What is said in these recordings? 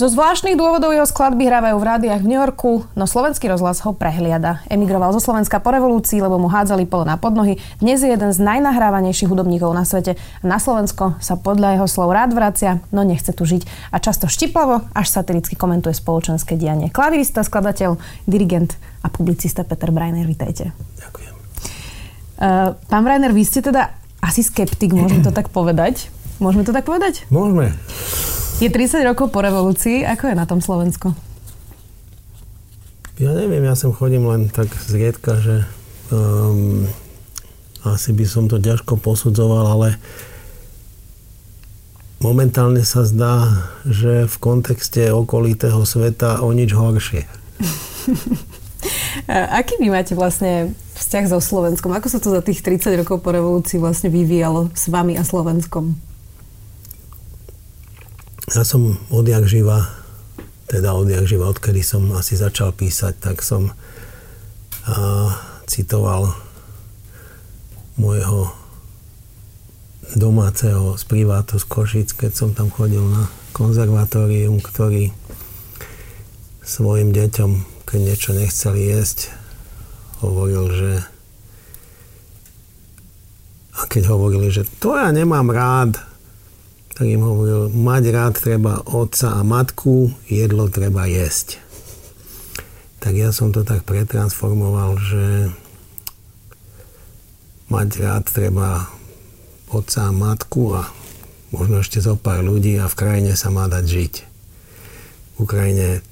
Zo zvláštnych dôvodov jeho skladby hrávajú v rádiách v New Yorku, no slovenský rozhlas ho prehliada. Emigroval zo Slovenska po revolúcii, lebo mu hádzali polo na podnohy. Dnes je jeden z najnahrávanejších hudobníkov na svete. Na Slovensko sa podľa jeho slov rád vracia, no nechce tu žiť. A často štiplavo, až satiricky komentuje spoločenské dianie. Klavirista, skladateľ, dirigent a publicista Peter Breiner, vítajte. Ďakujem. Uh, pán Breiner, vy ste teda asi skeptik, môžeme to tak povedať? Môžeme to tak povedať? Môžeme. Je 30 rokov po revolúcii. Ako je na tom Slovensko? Ja neviem, ja sem chodím len tak zriedka, že um, asi by som to ťažko posudzoval, ale momentálne sa zdá, že v kontexte okolitého sveta o nič horšie. Aký vy máte vlastne vzťah so Slovenskom? Ako sa to za tých 30 rokov po revolúcii vlastne vyvíjalo s vami a Slovenskom? Ja som odjak živa, teda odjak živa, odkedy som asi začal písať, tak som a, citoval môjho domáceho z privátu z Košic, keď som tam chodil na konzervatórium, ktorý svojim deťom, keď niečo nechceli jesť, hovoril, že a keď hovorili, že to ja nemám rád, tak im hovoril, mať rád treba otca a matku, jedlo treba jesť. Tak ja som to tak pretransformoval, že mať rád treba otca a matku a možno ešte zo pár ľudí a v krajine sa má dať žiť. V Ukrajine,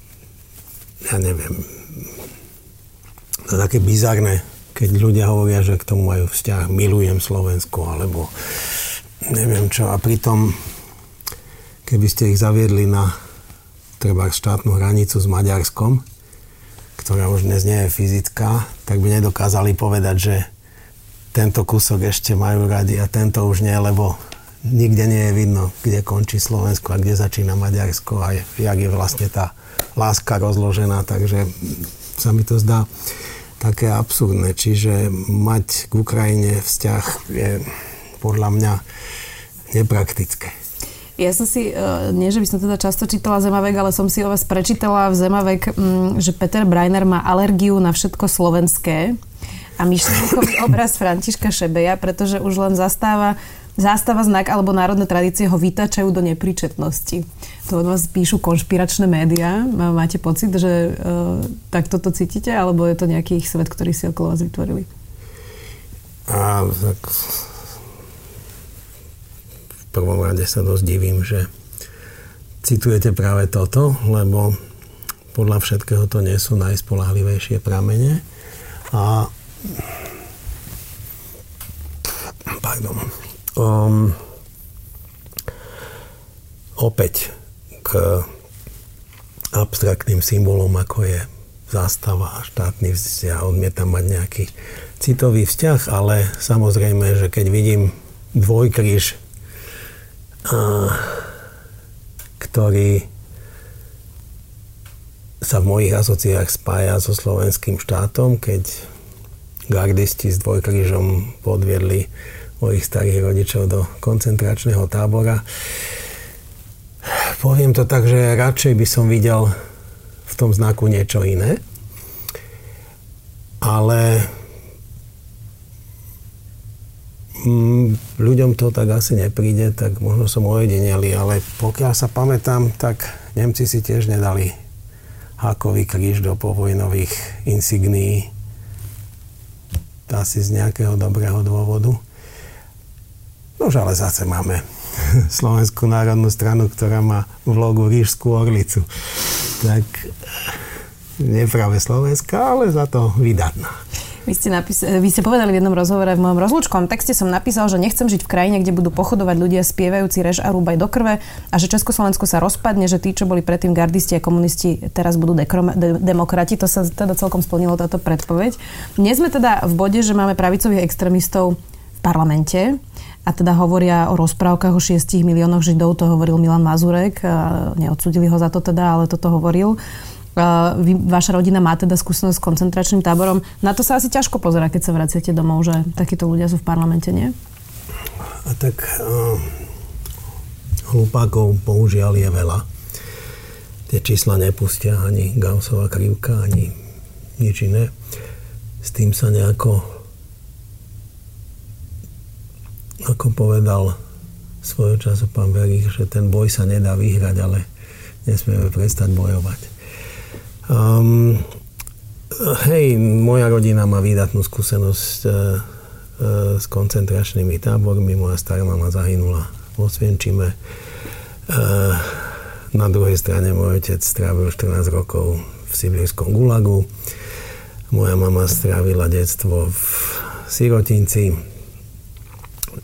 ja neviem, to je také bizarné, keď ľudia hovoria, že k tomu majú vzťah, milujem Slovensko, alebo neviem čo. A pritom keby ste ich zaviedli na treba štátnu hranicu s Maďarskom, ktorá už dnes nie je fyzická, tak by nedokázali povedať, že tento kúsok ešte majú radi a tento už nie, lebo nikde nie je vidno, kde končí Slovensko a kde začína Maďarsko a jak je vlastne tá láska rozložená, takže sa mi to zdá také absurdné. Čiže mať k Ukrajine vzťah je podľa mňa nepraktické. Ja som si, e, nie že by som teda často čítala Zemavek, ale som si o vás prečítala v Zemavek, mm, že Peter Breiner má alergiu na všetko slovenské a myšlienkový obraz Františka Šebeja, pretože už len zastáva zástava, znak alebo národné tradície ho vytačajú do nepríčetnosti. To od vás píšu konšpiračné médiá. Máte pocit, že uh, takto to cítite, alebo je to nejaký ich svet, ktorý si okolo vás vytvorili? A tak prvom rade sa dosť divím, že citujete práve toto, lebo podľa všetkého to nie sú najspolahlivejšie pramene. A pardon. Um, opäť k abstraktným symbolom, ako je zástava a štátny vzťah. Ja odmietam mať nejaký citový vzťah, ale samozrejme, že keď vidím dvojkríž ktorý sa v mojich asociách spája so slovenským štátom, keď gardisti s dvojkrížom podviedli mojich starých rodičov do koncentračného tábora. Poviem to tak, že radšej by som videl v tom znaku niečo iné. Ale Mm, ľuďom to tak asi nepríde, tak možno som ojedineli, ale pokiaľ sa pamätám, tak Nemci si tiež nedali hákový kríž do povojnových insignií. Asi z nejakého dobrého dôvodu. Nož ale zase máme Slovenskú národnú stranu, ktorá má v logu rížskú orlicu. Tak nie práve Slovenská, ale za to vydatná. Vy ste, napis- vy ste povedali v jednom rozhovore, v mojom rozlúčkom texte som napísal, že nechcem žiť v krajine, kde budú pochodovať ľudia spievajúci rež a rúbaj do krve a že Československo sa rozpadne, že tí, čo boli predtým gardisti a komunisti, teraz budú dekrom- de- demokrati. To sa teda celkom splnilo táto predpoveď. Dnes sme teda v bode, že máme pravicových extrémistov v parlamente a teda hovoria o rozprávkach o 6 miliónoch Židov, to hovoril Milan Mazurek, neodsudili ho za to teda, ale toto hovoril. Vy, vaša rodina má teda skúsenosť s koncentračným táborom. Na to sa asi ťažko pozera, keď sa vraciate domov, že takíto ľudia sú v parlamente, nie? A tak uh, hlupákov bohužiaľ je veľa. Tie čísla nepustia ani Gaussová krivka, ani nič iné. S tým sa nejako ako povedal svojho času pán Verich, že ten boj sa nedá vyhrať, ale nesmieme prestať bojovať. Um, hej, moja rodina má výdatnú skúsenosť uh, uh, s koncentračnými tábormi. Moja stará mama zahynula vo Svienčime. Uh, na druhej strane môj otec strávil 14 rokov v Sibirskom gulagu. Moja mama strávila detstvo v Sirotinci.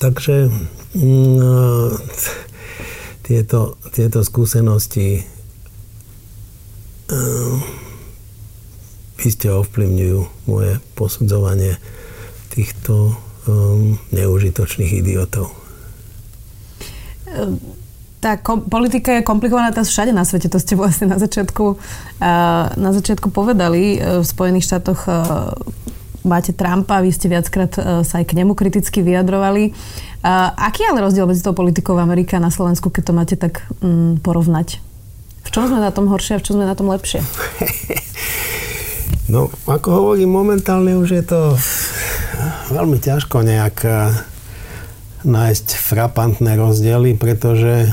Takže mm, tieto, tieto skúsenosti iste ovplyvňujú moje posudzovanie týchto um, neužitočných idiotov. Ehm, tá kom- politika je komplikovaná teraz všade na svete, to ste vlastne na začiatku, uh, na začiatku povedali. V Spojených štátoch uh, máte Trumpa, vy ste viackrát uh, sa aj k nemu kriticky vyjadrovali. Uh, aký je ale rozdiel medzi tou politikou v Amerike a na Slovensku, keď to máte tak um, porovnať? V čom sme na tom horšie a v čom sme na tom lepšie? No, ako hovorím, momentálne už je to veľmi ťažko nejak eh, nájsť frapantné rozdiely, pretože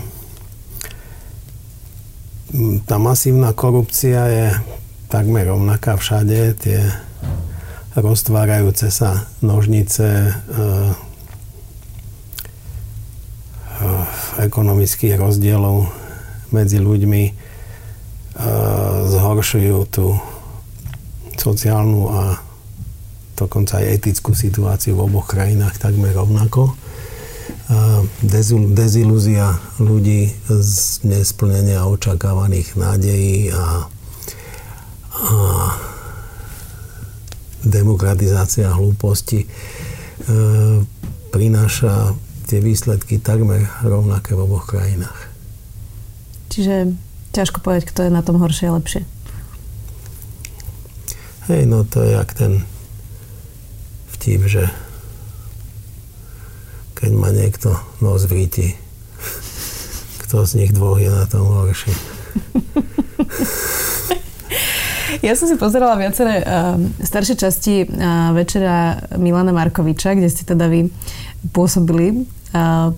hm, tá masívna korupcia je takmer rovnaká všade. Tie roztvárajúce sa nožnice e, e, ekonomických rozdielov medzi ľuďmi e, zhoršujú tú sociálnu a dokonca aj etickú situáciu v oboch krajinách takmer rovnako. Dezilúzia ľudí z nesplnenia očakávaných nádejí a, a demokratizácia hlúposti e, prináša tie výsledky takmer rovnaké v oboch krajinách. Čiže ťažko povedať, kto je na tom horšie a lepšie. Hej, no to je jak ten vtip, že keď má niekto nos v ríti, kto z nich dvoch je na tom horší. Ja som si pozerala viaceré uh, staršie časti uh, večera Milana Markoviča, kde ste teda vy pôsobili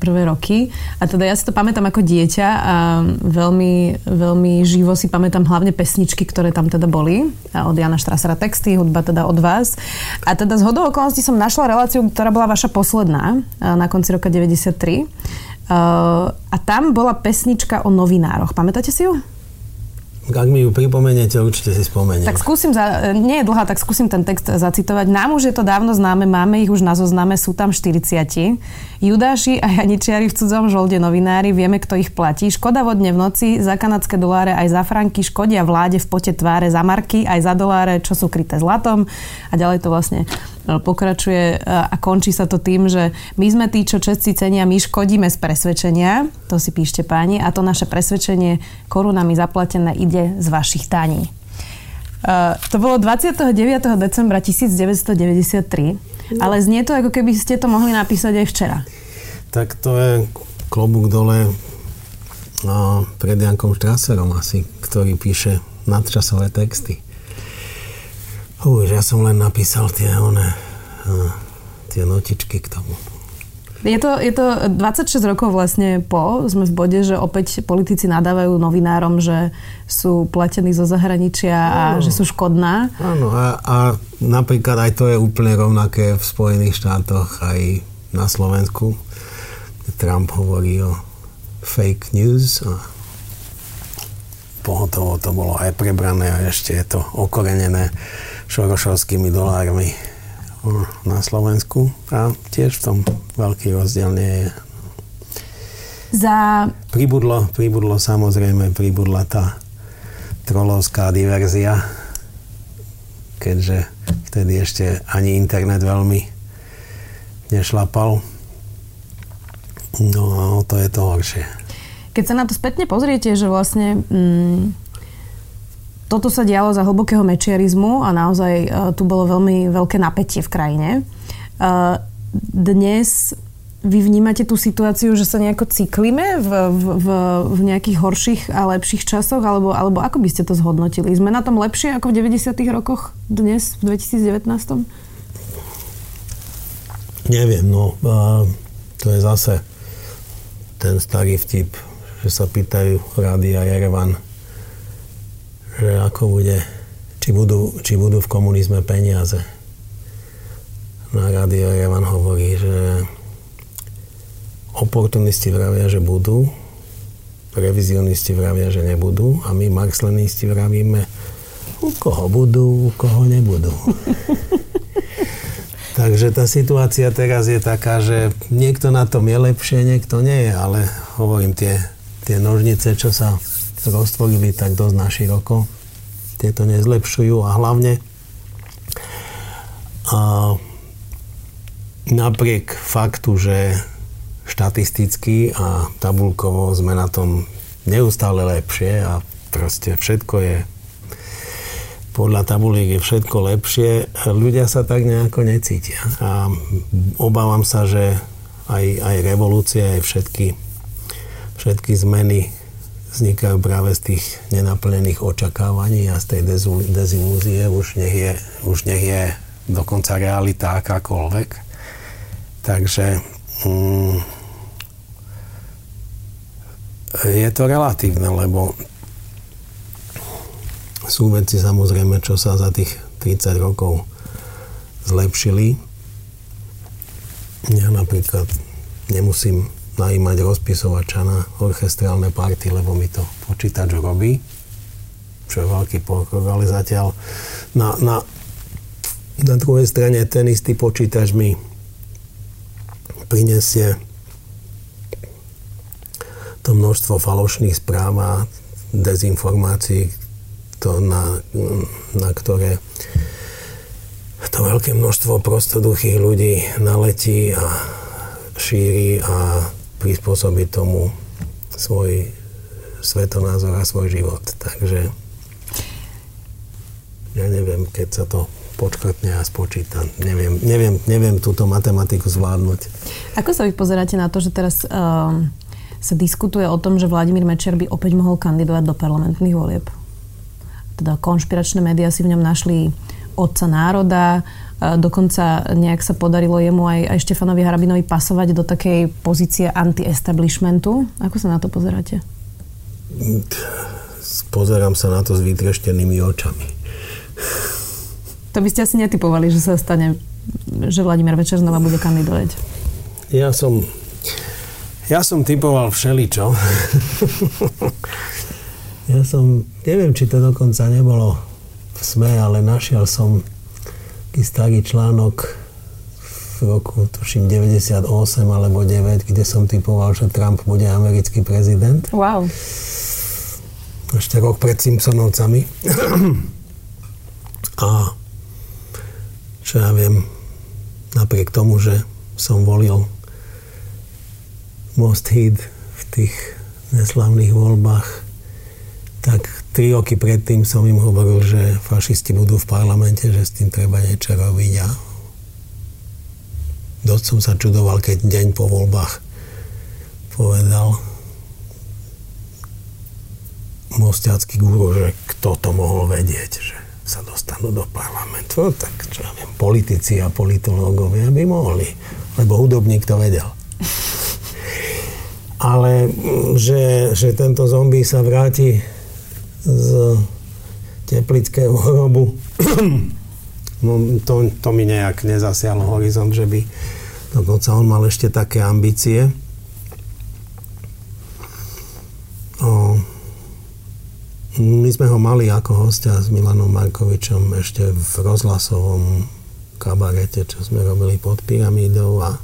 prvé roky. A teda ja si to pamätám ako dieťa a veľmi, veľmi živo si pamätám hlavne pesničky, ktoré tam teda boli. A od Jana Štrasera texty, hudba teda od vás. A teda z hodou okolností som našla reláciu, ktorá bola vaša posledná na konci roka 93. A tam bola pesnička o novinároch. Pamätáte si ju? Ak mi ju pripomeniete, určite si spomeniem. Tak skúsim, za, nie je dlhá, tak skúsim ten text zacitovať. Nám už je to dávno známe, máme ich už na zozname, sú tam 40. Judáši a Janičiari v cudzom žolde novinári, vieme, kto ich platí. Škoda vodne v noci, za kanadské doláre aj za franky, škodia vláde v pote tváre za marky, aj za doláre, čo sú kryté zlatom. A ďalej to vlastne pokračuje e, a končí sa to tým, že my sme tí, čo čestci cenia, my škodíme z presvedčenia, to si píšte páni, a to naše presvedčenie korunami zaplatené ide z vašich daní. Uh, to bolo 29. decembra 1993 ale znie to, ako keby ste to mohli napísať aj včera. Tak to je klobúk dole no, pred Jankom Štraserom asi, ktorý píše nadčasové texty. Už ja som len napísal tie, one, tie notičky k tomu. Je to, je to 26 rokov vlastne po, sme v bode, že opäť politici nadávajú novinárom, že sú platení zo zahraničia a ano. že sú škodná. Áno, a, a napríklad aj to je úplne rovnaké v Spojených štátoch, aj na Slovensku. Trump hovorí o fake news a pohotovo to bolo aj prebrané a ešte je to okorenené šorošovskými dolármi na Slovensku a tiež v tom veľký rozdiel nie je. Za... Pribudlo, pribudlo samozrejme, pribudla tá trolovská diverzia, keďže vtedy ešte ani internet veľmi nešlapal. No a o to je to horšie. Keď sa na to spätne pozriete, že vlastne mm, toto sa dialo za hlbokého mečiarizmu a naozaj uh, tu bolo veľmi veľké napätie v krajine. Uh, dnes vy vnímate tú situáciu, že sa nejako cyklíme v, v, v, nejakých horších a lepších časoch, alebo, alebo ako by ste to zhodnotili? Sme na tom lepšie ako v 90. rokoch dnes, v 2019? Neviem, no to je zase ten starý vtip, že sa pýtajú Rádia Jerevan, že ako bude, či budú, či budú v komunizme peniaze. Na Rádio Jerevan hovorí, že Oportunisti vravia, že budú, revizionisti vravia, že nebudú a my marxlenisti vravíme, u koho budú, u koho nebudú. Takže tá situácia teraz je taká, že niekto na tom je lepšie, niekto nie je, ale hovorím, tie, tie nožnice, čo sa roztvorili tak dosť na široko, tieto nezlepšujú a hlavne a napriek faktu, že štatisticky a tabulkovo sme na tom neustále lepšie a proste všetko je podľa tabuliek je všetko lepšie. Ľudia sa tak nejako necítia. A obávam sa, že aj, aj revolúcia, aj všetky, všetky zmeny vznikajú práve z tých nenaplnených očakávaní a z tej dezilúzie už nech je, už nech je dokonca realita akákoľvek. Takže mm, je to relatívne, lebo sú veci samozrejme, čo sa za tých 30 rokov zlepšili. Ja napríklad nemusím najímať rozpisovača na orchestrálne party, lebo mi to počítač robí, čo je veľký pokrok, ale zatiaľ na, na, na druhej strane ten istý počítač mi prinesie to množstvo falošných správ a dezinformácií, to na, na ktoré to veľké množstvo prostoduchých ľudí naletí a šíri a prispôsobí tomu svoj svetonázor a svoj život. Takže ja neviem, keď sa to počkrtne a spočíta. Neviem, neviem, neviem túto matematiku zvládnuť. Ako sa vy pozeráte na to, že teraz uh, sa diskutuje o tom, že Vladimír Mečer by opäť mohol kandidovať do parlamentných volieb. Teda konšpiračné médiá si v ňom našli otca národa, dokonca nejak sa podarilo jemu aj, aj Štefanovi Harabinovi pasovať do takej pozície anti-establishmentu. Ako sa na to pozeráte? Pozerám sa na to s vytreštenými očami. To by ste asi netypovali, že sa stane, že Vladimír Večer znova bude kandidovať. Ja som ja som typoval všeličo. ja som, neviem, či to dokonca nebolo v SME, ale našiel som taký starý článok v roku, tuším, 98 alebo 9, kde som typoval, že Trump bude americký prezident. Wow. Ešte rok pred Simpsonovcami. A čo ja viem, napriek tomu, že som volil Most Hit v tých neslavných voľbách, tak tri roky predtým som im hovoril, že fašisti budú v parlamente, že s tým treba niečo robiť a dosť som sa čudoval, keď deň po voľbách povedal mostiacký guru, že kto to mohol vedieť, že sa dostanú do parlamentu. No, tak čo ja viem, politici a politológovia by mohli, lebo hudobník to vedel ale mm, že, že tento zombie sa vráti z teplického hrobu, no to, to mi nejak nezasiahlo horizont, že by dokonca on mal ešte také ambície. O, my sme ho mali ako hostia s Milanom Markovičom ešte v rozhlasovom kabarete, čo sme robili pod pyramídou a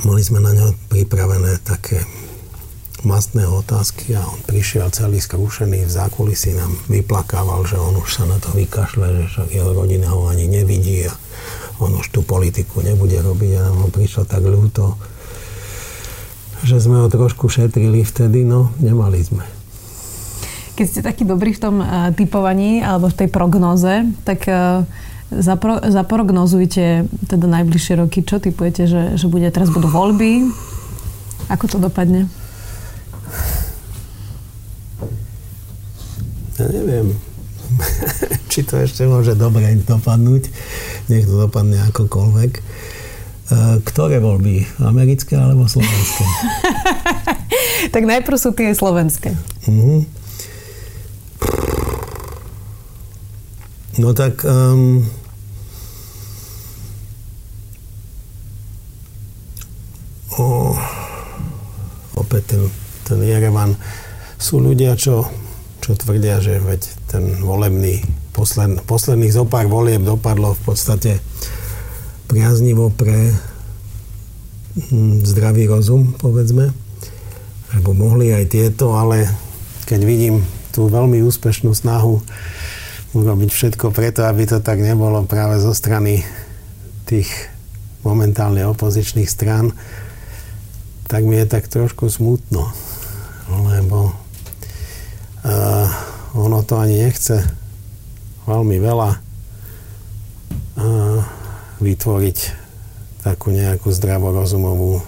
Mali sme na ňo pripravené také mastné otázky a on prišiel celý skrušený v zákulisí nám vyplakával, že on už sa na to vykašle, že však jeho rodina ho ani nevidí a on už tú politiku nebude robiť a nám ho prišlo tak ľúto, že sme ho trošku šetrili vtedy, no nemali sme. Keď ste takí dobrí v tom uh, typovaní alebo v tej prognoze, tak uh, zapro, zaprognozujte teda najbližšie roky. Čo typujete, že, že bude, teraz budú voľby? Ako to dopadne? Neviem, či to ešte môže dobre dopadnúť. Nech to dopadne akokoľvek. E, ktoré voľby? Americké alebo slovenské? tak najprv sú tie slovenské. Uh-huh. No tak... Um, o, opäť ten, ten Jerevan. Sú ľudia, čo čo tvrdia, že veď ten volebný, posled, posledných zopár volieb dopadlo v podstate priaznivo pre hm, zdravý rozum, povedzme. Lebo mohli aj tieto, ale keď vidím tú veľmi úspešnú snahu urobiť všetko preto, aby to tak nebolo práve zo strany tých momentálne opozičných strán, tak mi je tak trošku smutno. Lebo Uh, ono to ani nechce veľmi veľa vytvoriť takú nejakú zdravorozumovú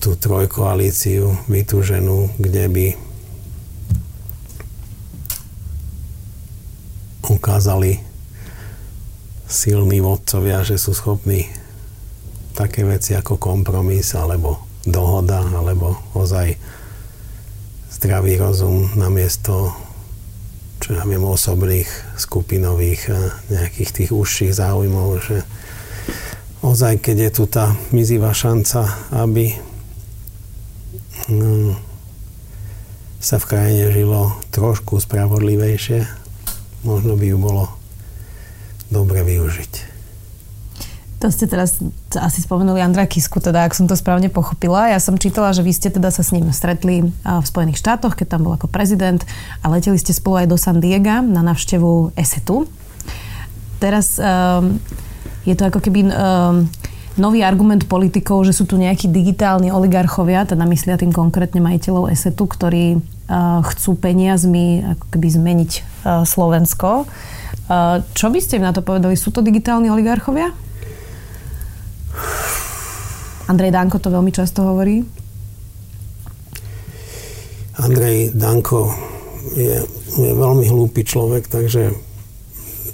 tú trojkoalíciu vytúženú, kde by ukázali silní vodcovia, že sú schopní také veci ako kompromis alebo dohoda alebo ozaj zdravý rozum namiesto čo ja viem, osobných, skupinových nejakých tých užších záujmov, že ozaj, keď je tu tá mizivá šanca, aby no, sa v krajine žilo trošku spravodlivejšie, možno by ju bolo dobre využiť. To ste teraz asi spomenuli Andra Kisku, teda ak som to správne pochopila. Ja som čítala, že vy ste teda sa s ním stretli v Spojených štátoch, keď tam bol ako prezident a leteli ste spolu aj do San Diego na návštevu ESETu. Teraz um, je to ako keby um, nový argument politikov, že sú tu nejakí digitálni oligarchovia, teda myslia tým konkrétne majiteľov ESETu, ktorí uh, chcú peniazmi ako keby zmeniť uh, Slovensko. Uh, čo by ste na to povedali? Sú to digitálni oligarchovia? Andrej Danko to veľmi často hovorí. Andrej Danko je, je veľmi hlúpy človek, takže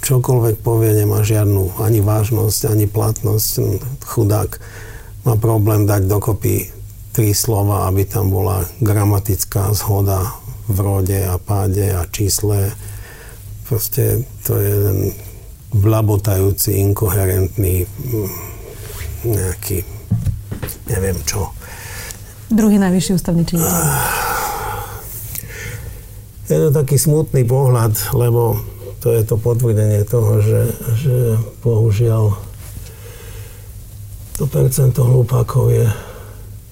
čokoľvek povie, nemá žiadnu ani vážnosť, ani platnosť. Chudák má problém dať dokopy tri slova, aby tam bola gramatická zhoda v rode a páde a čísle. Proste to je jeden blabotajúci, inkoherentný nejaký neviem čo. Druhý najvyšší ústavný činiteľ. Je to taký smutný pohľad, lebo to je to potvrdenie toho, že, že bohužiaľ to percento hlupákov je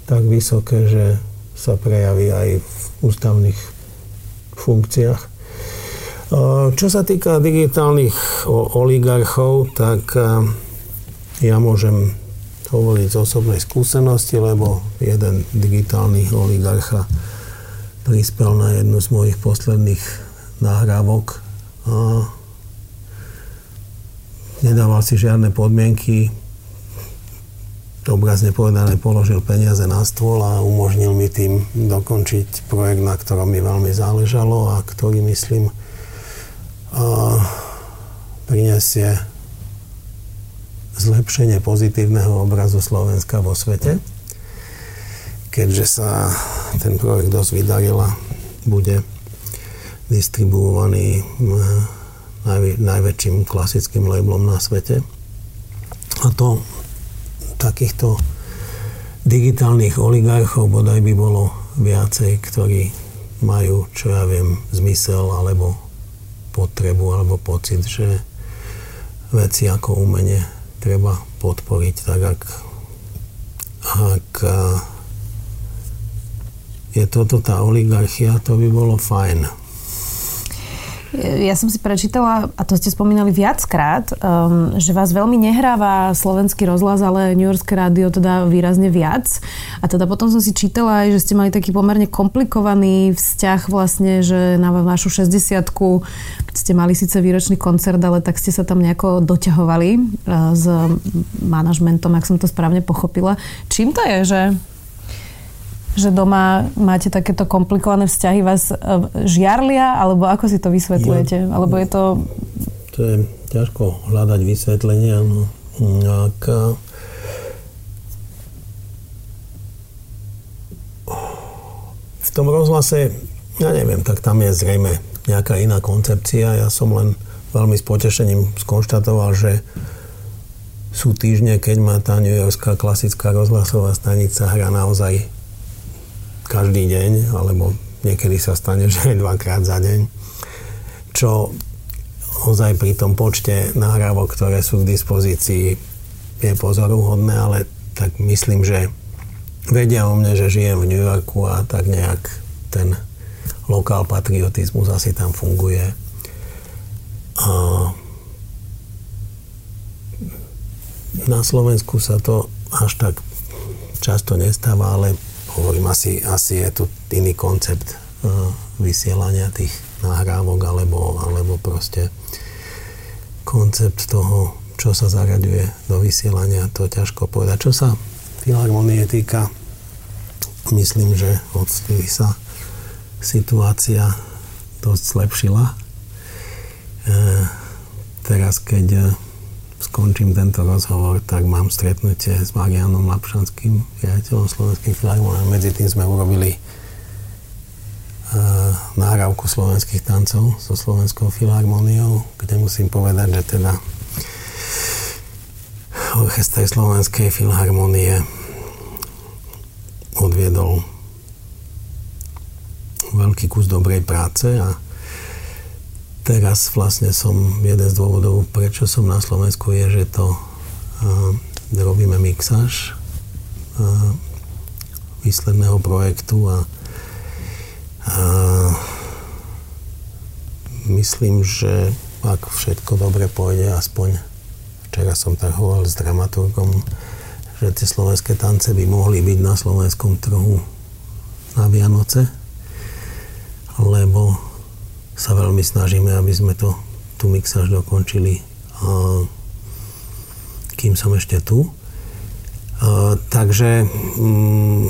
tak vysoké, že sa prejaví aj v ústavných funkciách. Čo sa týka digitálnych oligarchov, tak ja môžem hovoriť z osobnej skúsenosti, lebo jeden digitálny oligarcha prispel na jednu z mojich posledných nahrávok a nedával si žiadne podmienky, obrazne povedané položil peniaze na stôl a umožnil mi tým dokončiť projekt, na ktorom mi veľmi záležalo a ktorý, myslím, a prinesie zlepšenie pozitívneho obrazu Slovenska vo svete, keďže sa ten projekt dosť vydaril a bude distribuovaný najvä, najväčším klasickým labelom na svete. A to takýchto digitálnych oligarchov bodaj by bolo viacej, ktorí majú, čo ja viem, zmysel alebo potrebu alebo pocit, že veci ako umenie treba podporiť, tak ak, ak je toto tá oligarchia, to by bolo fajn. Ja som si prečítala, a to ste spomínali viackrát, um, že vás veľmi nehráva slovenský rozhlas, ale New Yorkské rádio teda výrazne viac. A teda potom som si čítala aj, že ste mali taký pomerne komplikovaný vzťah vlastne, že na vašu 60 ste mali síce výročný koncert, ale tak ste sa tam nejako doťahovali uh, s manažmentom, ak som to správne pochopila. Čím to je, že že doma máte takéto komplikované vzťahy, vás e, žiarlia, alebo ako si to vysvetľujete? Ja, alebo je to... To je ťažko hľadať vysvetlenia. No. Ak, v tom rozhlase, ja neviem, tak tam je zrejme nejaká iná koncepcia. Ja som len veľmi s potešením skonštatoval, že sú týždne, keď má tá New Yorkská klasická rozhlasová stanica hra naozaj každý deň, alebo niekedy sa stane, že aj dvakrát za deň, čo ozaj pri tom počte nahrávok, ktoré sú k dispozícii, je pozoruhodné, ale tak myslím, že vedia o mne, že žijem v New Yorku a tak nejak ten lokál patriotizmus asi tam funguje. A na Slovensku sa to až tak často nestáva, ale hovorím, asi, asi je tu iný koncept uh, vysielania tých nahrávok alebo, alebo proste koncept toho, čo sa zaraďuje do vysielania, to ťažko povedať. Čo sa filharmonie týka, myslím, že odstýli sa situácia dosť zlepšila. E, teraz, keď skončím tento rozhovor, tak mám stretnutie s Marianom Lapšanským, priateľom slovenských filharmonií. Medzi tým sme urobili uh, náhrávku slovenských tancov so Slovenskou filharmoniou, kde musím povedať, že teda orchester Slovenskej filharmonie odviedol veľký kus dobrej práce a teraz vlastne som, jeden z dôvodov, prečo som na Slovensku, je, že to uh, robíme mixáž uh, výsledného projektu a, a myslím, že ak všetko dobre pôjde, aspoň včera som tak hovoril s dramaturgom, že tie slovenské tance by mohli byť na slovenskom trhu na Vianoce, lebo sa veľmi snažíme, aby sme to, tú mixáž dokončili, a, kým som ešte tu. A, takže... Mm,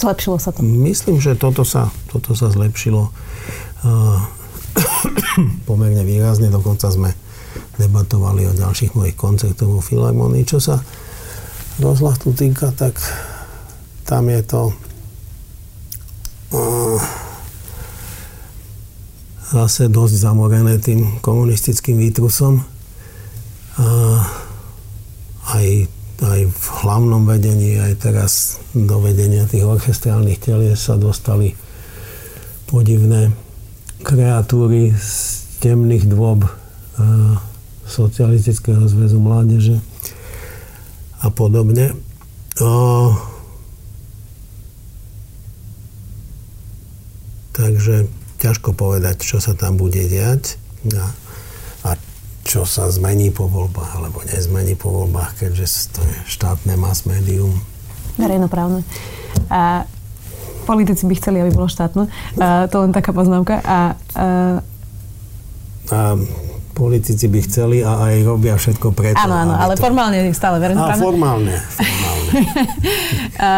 Zlepšilo sa to? Myslím, že toto sa, toto sa zlepšilo a, pomerne výrazne. Dokonca sme debatovali o ďalších mojich koncertoch vo Filharmonii. Čo sa rozhľadu týka, tak tam je to... zase dosť zamorené tým komunistickým výtrusom. A aj, aj v hlavnom vedení, aj teraz do vedenia tých orchestrálnych telies sa dostali podivné kreatúry z temných dôb socialistického zväzu mládeže a podobne. A, takže ťažko povedať, čo sa tam bude diať a, a čo sa zmení po voľbách alebo nezmení po voľbách, keďže to je štátne mass médium. Verejnoprávne. A politici by chceli, aby bolo štátne. A to len taká poznámka. A, a... a politici by chceli a aj robia všetko preto. Áno, áno, ale to... formálne stále verejnoprávne. A formálne, formálne. a,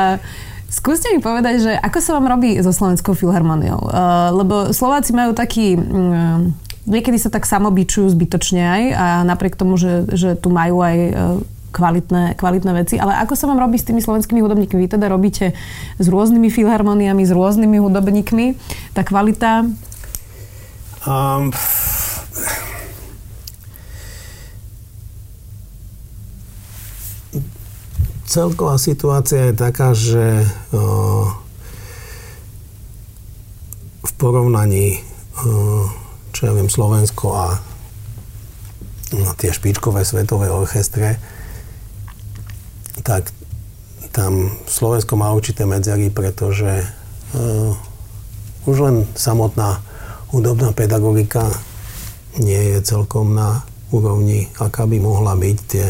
Skúste mi povedať, že ako sa vám robí so Slovenskou filharmoniou? Uh, lebo Slováci majú taký... Um, niekedy sa tak samobičujú zbytočne aj a napriek tomu, že, že tu majú aj uh, kvalitné, kvalitné veci. Ale ako sa vám robí s tými slovenskými hudobníkmi? Vy teda robíte s rôznymi filharmoniami, s rôznymi hudobníkmi. Tá kvalita... Um, celková situácia je taká, že v porovnaní čo ja viem, Slovensko a tie špičkové svetové orchestre, tak tam Slovensko má určité medzery, pretože už len samotná hudobná pedagogika nie je celkom na úrovni, aká by mohla byť. Tie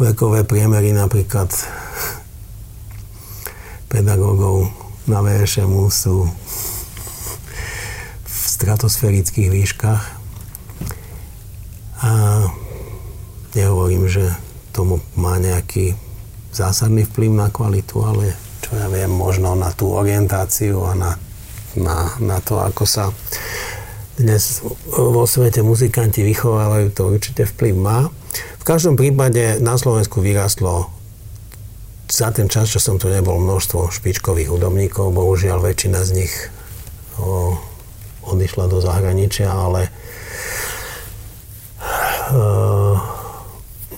vekové priemery napríklad pedagógov na VŠMu sú v stratosférických výškach. A nehovorím, že tomu má nejaký zásadný vplyv na kvalitu, ale čo ja viem, možno na tú orientáciu a na, na, na to, ako sa dnes vo svete muzikanti vychovávajú, to určite vplyv má. V každom prípade na Slovensku vyrastlo za ten čas, čo som tu nebol, množstvo špičkových hudobníkov. Bohužiaľ, väčšina z nich o, odišla do zahraničia, ale e,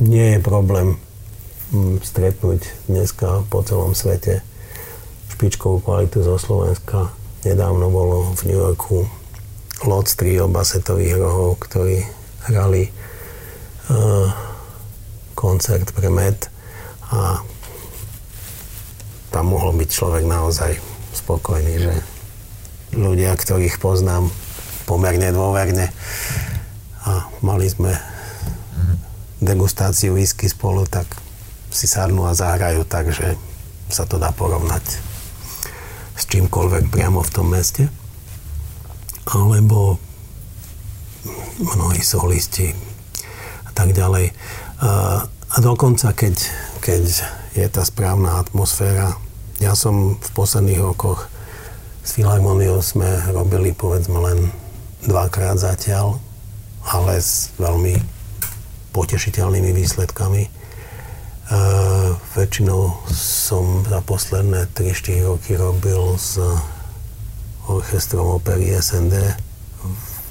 nie je problém stretnúť dneska po celom svete špičkovú kvalitu zo Slovenska. Nedávno bolo v New Yorku Lot trio basetových rohov, ktorí hrali uh, koncert pre Met a tam mohol byť človek naozaj spokojný, že ľudia, ktorých poznám pomerne dôverne a mali sme degustáciu whisky spolu, tak si sadnú a zahrajú tak, že sa to dá porovnať s čímkoľvek priamo v tom meste. Alebo mnohí solisti a tak ďalej. A, dokonca, keď, keď je tá správna atmosféra. Ja som v posledných rokoch s Filharmoniou sme robili povedzme len dvakrát zatiaľ, ale s veľmi potešiteľnými výsledkami. E, väčšinou som za posledné 3-4 roky robil s orchestrom opery SND,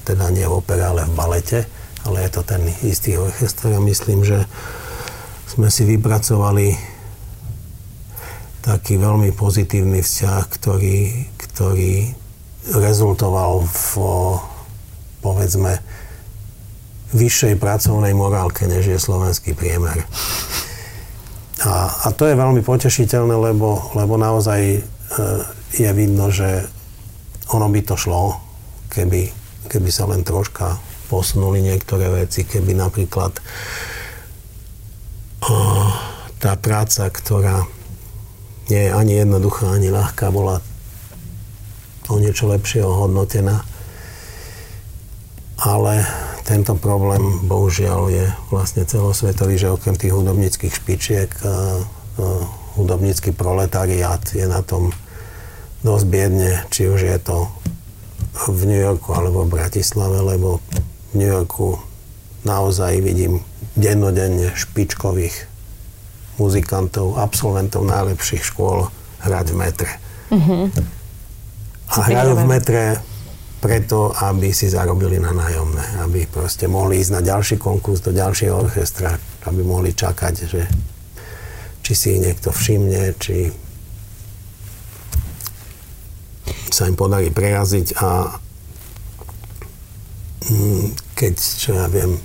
teda nie v opere, ale v balete, ale je to ten istý orchester a myslím, že sme si vypracovali taký veľmi pozitívny vzťah, ktorý, ktorý rezultoval v, povedzme, vyššej pracovnej morálke, než je slovenský priemer. A, a to je veľmi potešiteľné, lebo, lebo naozaj e, je vidno, že ono by to šlo, keby, keby sa len troška posunuli niektoré veci, keby napríklad tá práca, ktorá nie je ani jednoduchá, ani ľahká, bola o niečo lepšie ohodnotená. Ale tento problém bohužiaľ je vlastne celosvetový, že okrem tých hudobníckých špičiek hudobnícky proletariát je na tom dosť biedne, či už je to v New Yorku alebo v Bratislave, lebo v New Yorku naozaj vidím dennodenne špičkových muzikantov, absolventov najlepších škôl hrať v metre. Mm-hmm. A hrajú v metre preto, aby si zarobili na nájomné, aby proste mohli ísť na ďalší konkurs do ďalšieho orchestra, aby mohli čakať, že či si ich niekto všimne, či sa im podarí preraziť a mm, keď, čo ja viem,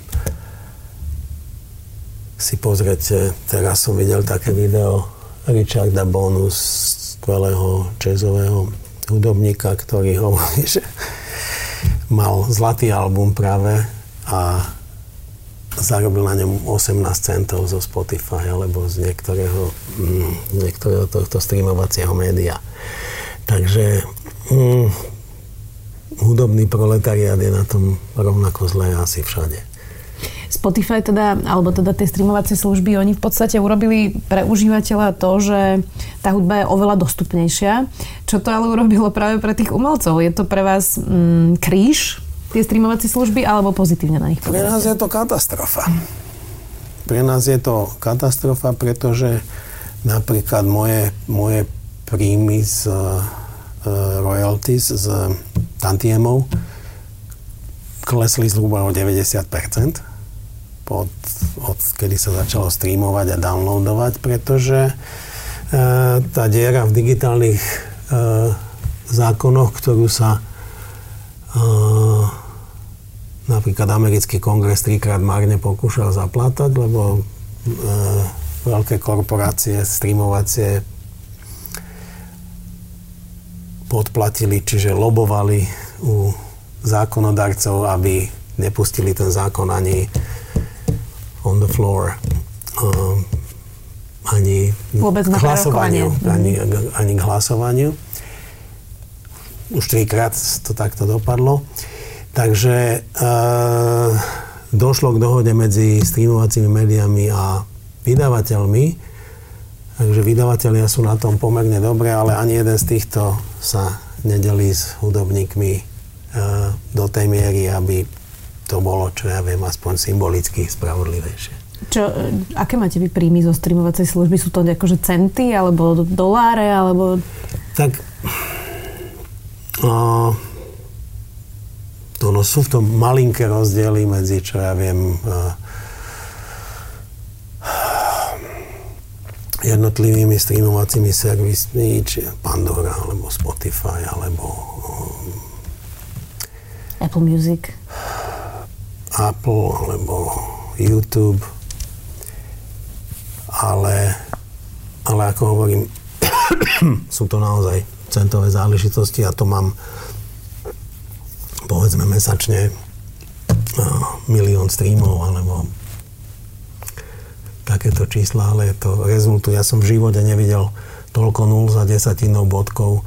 si pozrite, teraz som videl také video Richarda Bonus, skvelého jazzového hudobníka, ktorý hovorí, že mal zlatý album práve a zarobil na ňom 18 centov zo Spotify alebo z niektorého, mm, niektorého tohto streamovacieho média. Takže mm, hudobný proletariát je na tom rovnako zlé asi všade. Spotify teda, alebo teda tie streamovacie služby, oni v podstate urobili pre užívateľa to, že tá hudba je oveľa dostupnejšia. Čo to ale urobilo práve pre tých umelcov? Je to pre vás mm, kríž, tie streamovacie služby, alebo pozitívne na nich Pre nás je to katastrofa. Pre nás je to katastrofa, pretože napríklad moje, moje príjmy z uh, royalties, z tantiemov klesli zhruba o 90 od, od kedy sa začalo streamovať a downloadovať, pretože e, tá diera v digitálnych e, zákonoch, ktorú sa e, napríklad americký kongres trikrát márne pokúšal zaplátať, lebo e, veľké korporácie streamovacie podplatili, čiže lobovali u zákonodarcov, aby nepustili ten zákon ani on the floor. Um, ani Vôbec k hlasovaniu. Ani, ani k hlasovaniu. Už trikrát to takto dopadlo. Takže e, došlo k dohode medzi streamovacími médiami a vydavateľmi. Takže vydavatelia sú na tom pomerne dobre, ale ani jeden z týchto sa nedelí s hudobníkmi e, do tej miery, aby to bolo, čo ja viem, aspoň symbolicky spravodlivejšie. Čo, e, aké máte vy príjmy zo streamovacej služby? Sú to akože centy, alebo doláre, alebo... Tak uh, to no, sú v tom malinké rozdiely medzi, čo ja viem, uh, jednotlivými streamovacími servismi, či Pandora, alebo Spotify, alebo um, Apple Music. Apple, alebo YouTube. Ale, ale ako hovorím, sú to naozaj centové záležitosti a to mám povedzme mesačne milión streamov alebo takéto čísla, ale to rezultuje. Ja som v živote nevidel toľko nul za desatinou bodkov,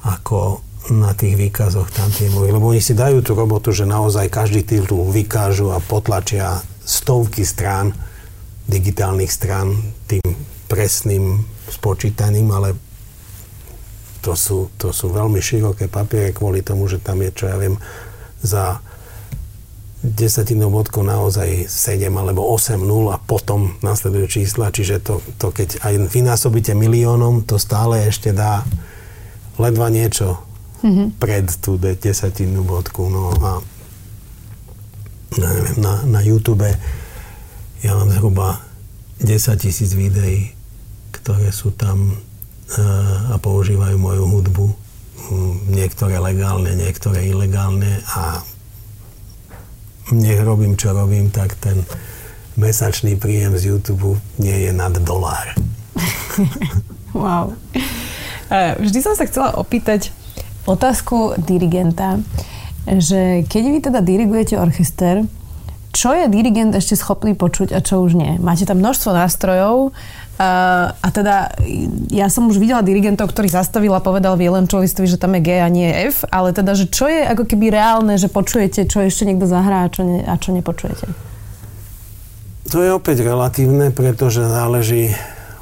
ako na tých výkazoch tam tie boli. Lebo oni si dajú tú robotu, že naozaj každý titul vykážu a potlačia stovky strán, digitálnych strán tým presným spočítaním, ale to sú, to sú veľmi široké papiere kvôli tomu, že tam je, čo ja viem, za desatinou bodkou naozaj 7 alebo 8 0 a potom nasledujú čísla, čiže to, to keď aj vynásobíte miliónom, to stále ešte dá ledva niečo mm-hmm. pred tú desatinu bodku. No a ja neviem, na, na YouTube ja mám zhruba 10 tisíc videí, ktoré sú tam uh, a používajú moju hudbu. Niektoré legálne, niektoré ilegálne a nech robím, čo robím, tak ten mesačný príjem z YouTube nie je nad dolár. wow. Vždy som sa chcela opýtať otázku dirigenta, že keď vy teda dirigujete orchester, čo je dirigent ešte schopný počuť a čo už nie? Máte tam množstvo nástrojov, Uh, a teda ja som už videla dirigentov, ktorí zastavil a povedal violončelistovi, že tam je G a nie F, ale teda, že čo je ako keby reálne, že počujete, čo ešte niekto zahrá a čo, ne, a čo nepočujete? To je opäť relatívne, pretože záleží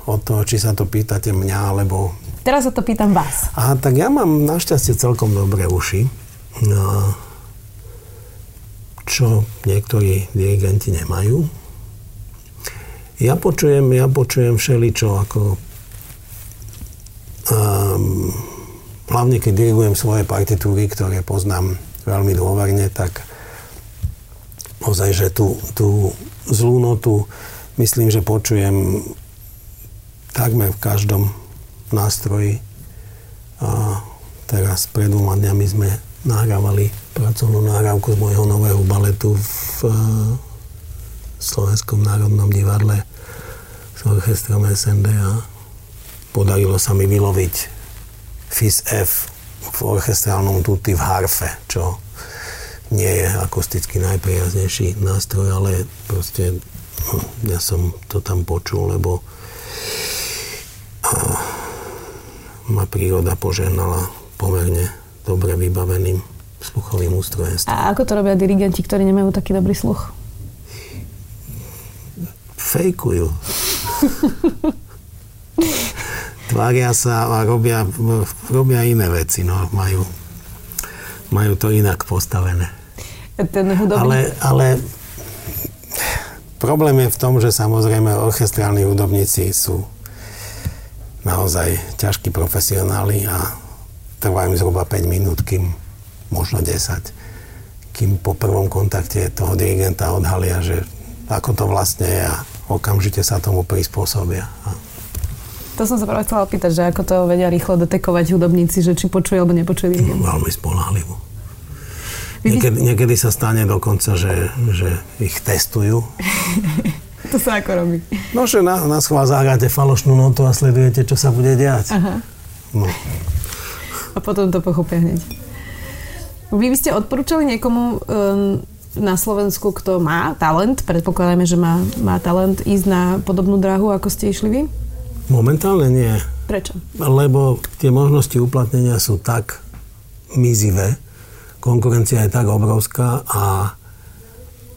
od toho, či sa to pýtate mňa, alebo... Teraz sa to pýtam vás. A tak ja mám našťastie celkom dobré uši. No, čo niektorí dirigenti nemajú ja počujem, ja počujem všeličo, ako um, hlavne keď dirigujem svoje partitúry, ktoré poznám veľmi dôverne, tak ozaj, že tú, tú zlú notu myslím, že počujem takmer v každom nástroji. A teraz pred dvoma dňami sme nahrávali pracovnú nahrávku z môjho nového baletu v Slovenskom národnom divadle s orchestrom SND a podarilo sa mi vyloviť FIS F v orchestrálnom tutti v harfe, čo nie je akusticky najpriaznejší nástroj, ale proste hm, ja som to tam počul, lebo ma príroda požehnala pomerne dobre vybaveným sluchovým ústrojenstvom. A ako to robia dirigenti, ktorí nemajú taký dobrý sluch? Fejkujú. Tvária sa a robia, robia iné veci, no, majú, majú to inak postavené. Ten hudobný... Ale, ale problém je v tom, že samozrejme orchestrálni hudobníci sú naozaj ťažkí profesionáli a trvá im zhruba 5 minút, kým možno 10, kým po prvom kontakte toho dirigenta odhalia, že ako to vlastne je a okamžite sa tomu prispôsobia. To som sa práve chcela opýtať, že ako to vedia rýchlo detekovať hudobníci, že či počuje alebo nepočuje dirigent. No, veľmi spolahlivo. Niekedy, niekedy sa stane dokonca, že, že ich testujú. to sa ako robí? No, že na, na schvál zahráte falošnú notu a sledujete, čo sa bude diať. Aha. No. A potom to pochopia hneď. Vy by ste odporúčali niekomu um, na Slovensku, kto má talent, predpokladáme, že má, má talent, ísť na podobnú dráhu, ako ste išli vy? Momentálne nie. Prečo? Lebo tie možnosti uplatnenia sú tak mizivé, konkurencia je tak obrovská a,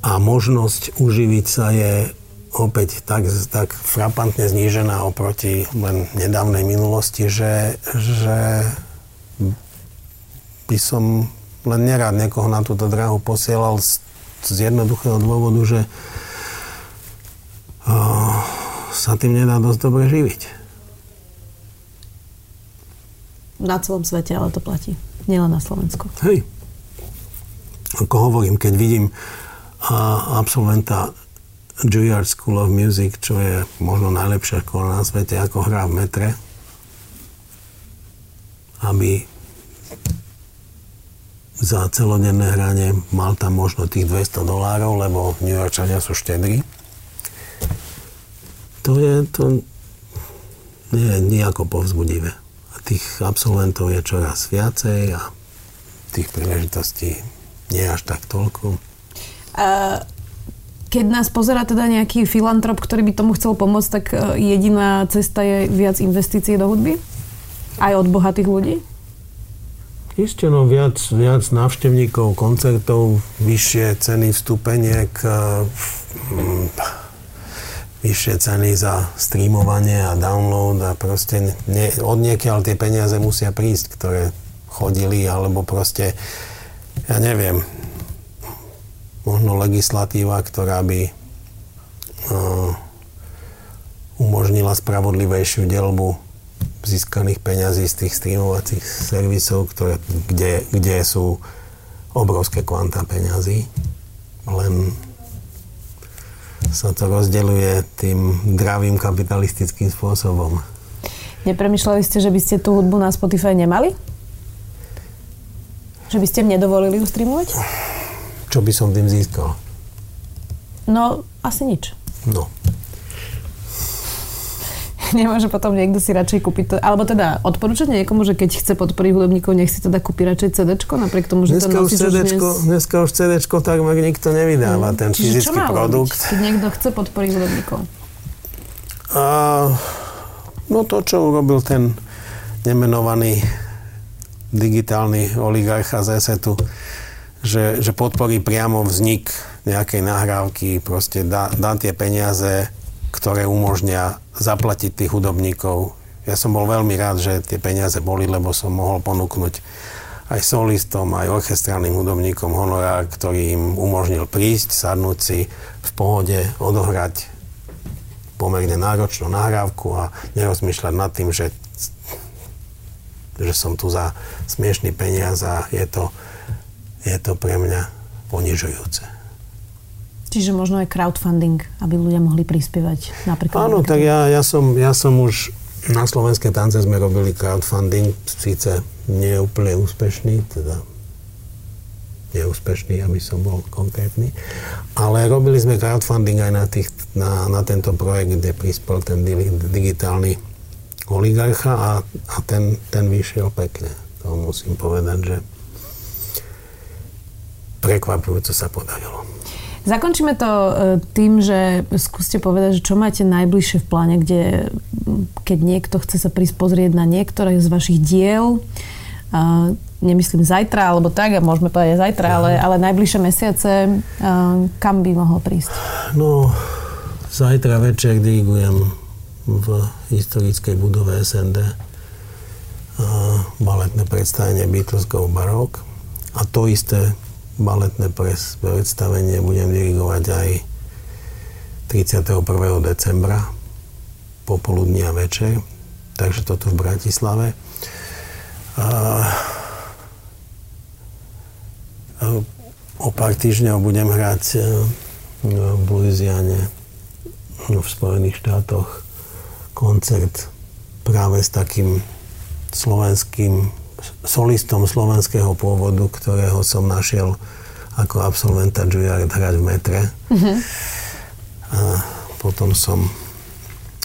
a možnosť uživiť sa je opäť tak, tak frapantne znížená oproti len nedávnej minulosti, že, že by som len nerád niekoho na túto dráhu posielal z, z jednoduchého dôvodu, že uh, sa tým nedá dosť dobre živiť. Na celom svete ale to platí. Nielen na Slovensku. Hej. Ako hovorím, keď vidím a, absolventa Juilliard School of Music, čo je možno najlepšia škola na svete, ako hrá v metre, aby za celodenné hranie mal tam možno tých 200 dolárov, lebo New Yorkčania sú štedrí. To je, to nie je nejako povzbudivé tých absolventov je čoraz viacej a tých príležitostí nie až tak toľko. A keď nás pozera teda nejaký filantrop, ktorý by tomu chcel pomôcť, tak e, jediná cesta je viac investícií do hudby? Aj od bohatých ľudí? Isté, no viac, viac návštevníkov, koncertov, vyššie ceny vstupeniek, vyššie ceny za streamovanie a download a proste nie, od niekiaľ tie peniaze musia prísť, ktoré chodili, alebo proste, ja neviem, možno legislatíva, ktorá by uh, umožnila spravodlivejšiu delbu získaných peňazí z tých streamovacích servisov, ktoré, kde, kde sú obrovské kvanta peňazí. Len sa to rozdeľuje tým dravým kapitalistickým spôsobom. Nepremýšľali ste, že by ste tú hudbu na Spotify nemali? Že by ste mne dovolili ju streamovať? Čo by som tým získal? No, asi nič. No. nemôže potom niekto si radšej kúpiť to, alebo teda odporúčať niekomu, že keď chce podporiť hudobníkov, nech si teda kúpi radšej CD, napriek tomu, že dneska to nosí už CDčko, dnes... Dneska už CD takmer nikto nevydáva, mm. ten fyzický produkt. Robiť, keď niekto chce podporiť hudobníkov? A, no to, čo urobil ten nemenovaný digitálny oligarcha z ESETu, že, že podporí priamo vznik nejakej nahrávky, proste dá, dá tie peniaze ktoré umožnia zaplatiť tých hudobníkov. Ja som bol veľmi rád, že tie peniaze boli, lebo som mohol ponúknuť aj solistom, aj orchestrálnym hudobníkom honorár, ktorý im umožnil prísť, sadnúť si v pohode, odohrať pomerne náročnú nahrávku a nerozmýšľať nad tým, že, že som tu za smiešný peniaz a je to, je to pre mňa ponižujúce. Čiže možno aj crowdfunding, aby ľudia mohli prispievať napríklad. Áno, tak ja, ja, som, ja som už na slovenské tance sme robili crowdfunding, síce nie úplne úspešný, teda neúspešný, aby som bol konkrétny. Ale robili sme crowdfunding aj na, tých, na, na tento projekt, kde prispel ten digitálny oligarcha a, a ten, ten vyšiel pekne. To musím povedať, že prekvapujúco sa podarilo. Zakončíme to e, tým, že skúste povedať, že čo máte najbližšie v pláne, kde keď niekto chce sa prísť pozrieť na niektoré z vašich diel, uh, nemyslím zajtra alebo tak, a môžeme povedať aj zajtra, ale, ale najbližšie mesiace, uh, kam by mohol prísť? No, zajtra večer dirigujem v historickej budove SND uh, baletné predstavenie Beatles Go Baroque a to isté baletné predstavenie budem dirigovať aj 31. decembra popoludní a večer, takže toto v Bratislave. A, o pár týždňov budem hrať e, v Louisiane v Spojených štátoch koncert práve s takým slovenským solistom slovenského pôvodu, ktorého som našiel ako absolventa Juilliard hrať v metre. Mm-hmm. A potom som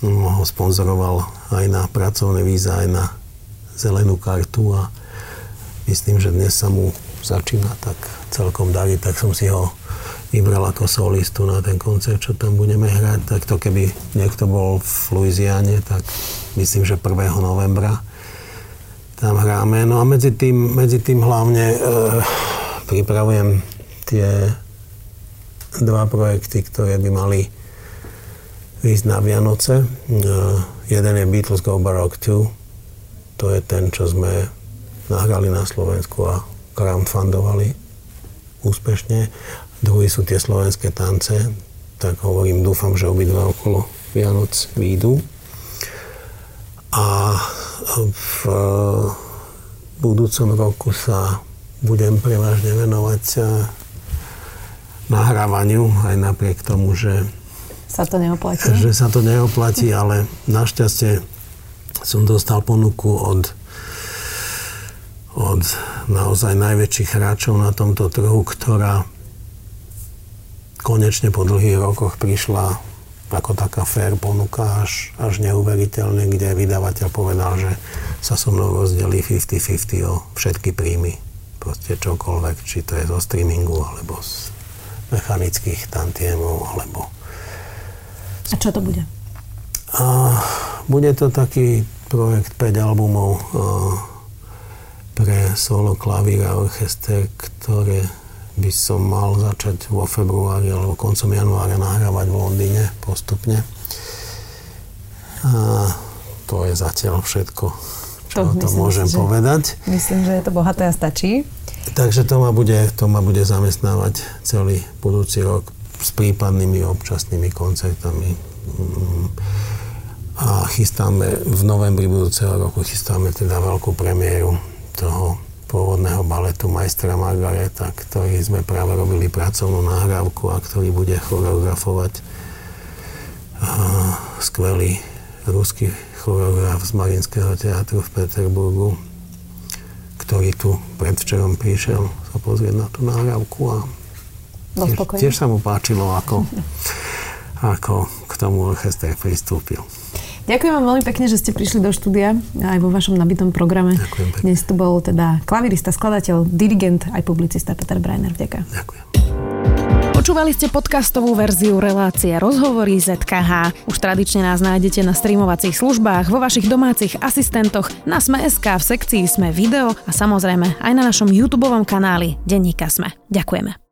ho sponzoroval aj na pracovné víza, aj na zelenú kartu a myslím, že dnes sa mu začína tak celkom dariť, tak som si ho vybral ako solistu na ten koncert, čo tam budeme hrať. Tak to keby niekto bol v Louisiane, tak myslím, že 1. novembra tam hráme. No a medzi tým, medzi tým hlavne e, pripravujem tie dva projekty, ktoré by mali ísť na Vianoce. E, jeden je Beatles Go Baroque 2. To je ten, čo sme nahrali na Slovensku a crowdfundovali úspešne. Druhý sú tie slovenské tance, tak hovorím, dúfam, že obidva okolo Vianoc výjdu. A v budúcom roku sa budem prevažne venovať eh, nahrávaniu, aj napriek tomu, že sa to neoplatí. Že sa to neoplatí, ale našťastie som dostal ponuku od od naozaj najväčších hráčov na tomto trhu, ktorá konečne po dlhých rokoch prišla ako taká fair ponuka až, až neuveriteľne, kde vydavateľ povedal, že sa so mnou rozdelí 50-50 o všetky príjmy. Proste čokoľvek, či to je zo streamingu, alebo z mechanických tantiemov, alebo... A čo to bude? A bude to taký projekt 5 albumov a, pre solo klavír a orchester, ktoré by som mal začať vo februári alebo koncom januára nahrávať v Londýne postupne. A to je zatiaľ všetko, čo to, to môžem si, povedať. Myslím, že je to bohaté a stačí. Takže to ma bude, to ma bude zamestnávať celý budúci rok s prípadnými občasnými koncertami. A chystáme v novembri budúceho roku chystáme teda veľkú premiéru toho pôvodného baletu majstra Margareta, ktorý sme práve robili pracovnú nahrávku a ktorý bude choreografovať skvelý ruský choreograf z Marinského teatru v Peterburgu, ktorý tu predvčerom prišiel sa pozrieť na tú nahrávku a tiež, tiež sa mu páčilo, ako, ako k tomu orchester pristúpil. Ďakujem vám veľmi pekne, že ste prišli do štúdia aj vo vašom nabitom programe. Ďakujem pekne. Dnes tu bol teda klavirista, skladateľ, dirigent aj publicista Peter Breiner. Ďakujem. Ďakujem. Počúvali ste podcastovú verziu relácie Rozhovory ZKH. Už tradične nás nájdete na streamovacích službách, vo vašich domácich asistentoch, na Sme.sk, v sekcii Sme video a samozrejme aj na našom YouTube kanáli Denníka Sme. Ďakujeme.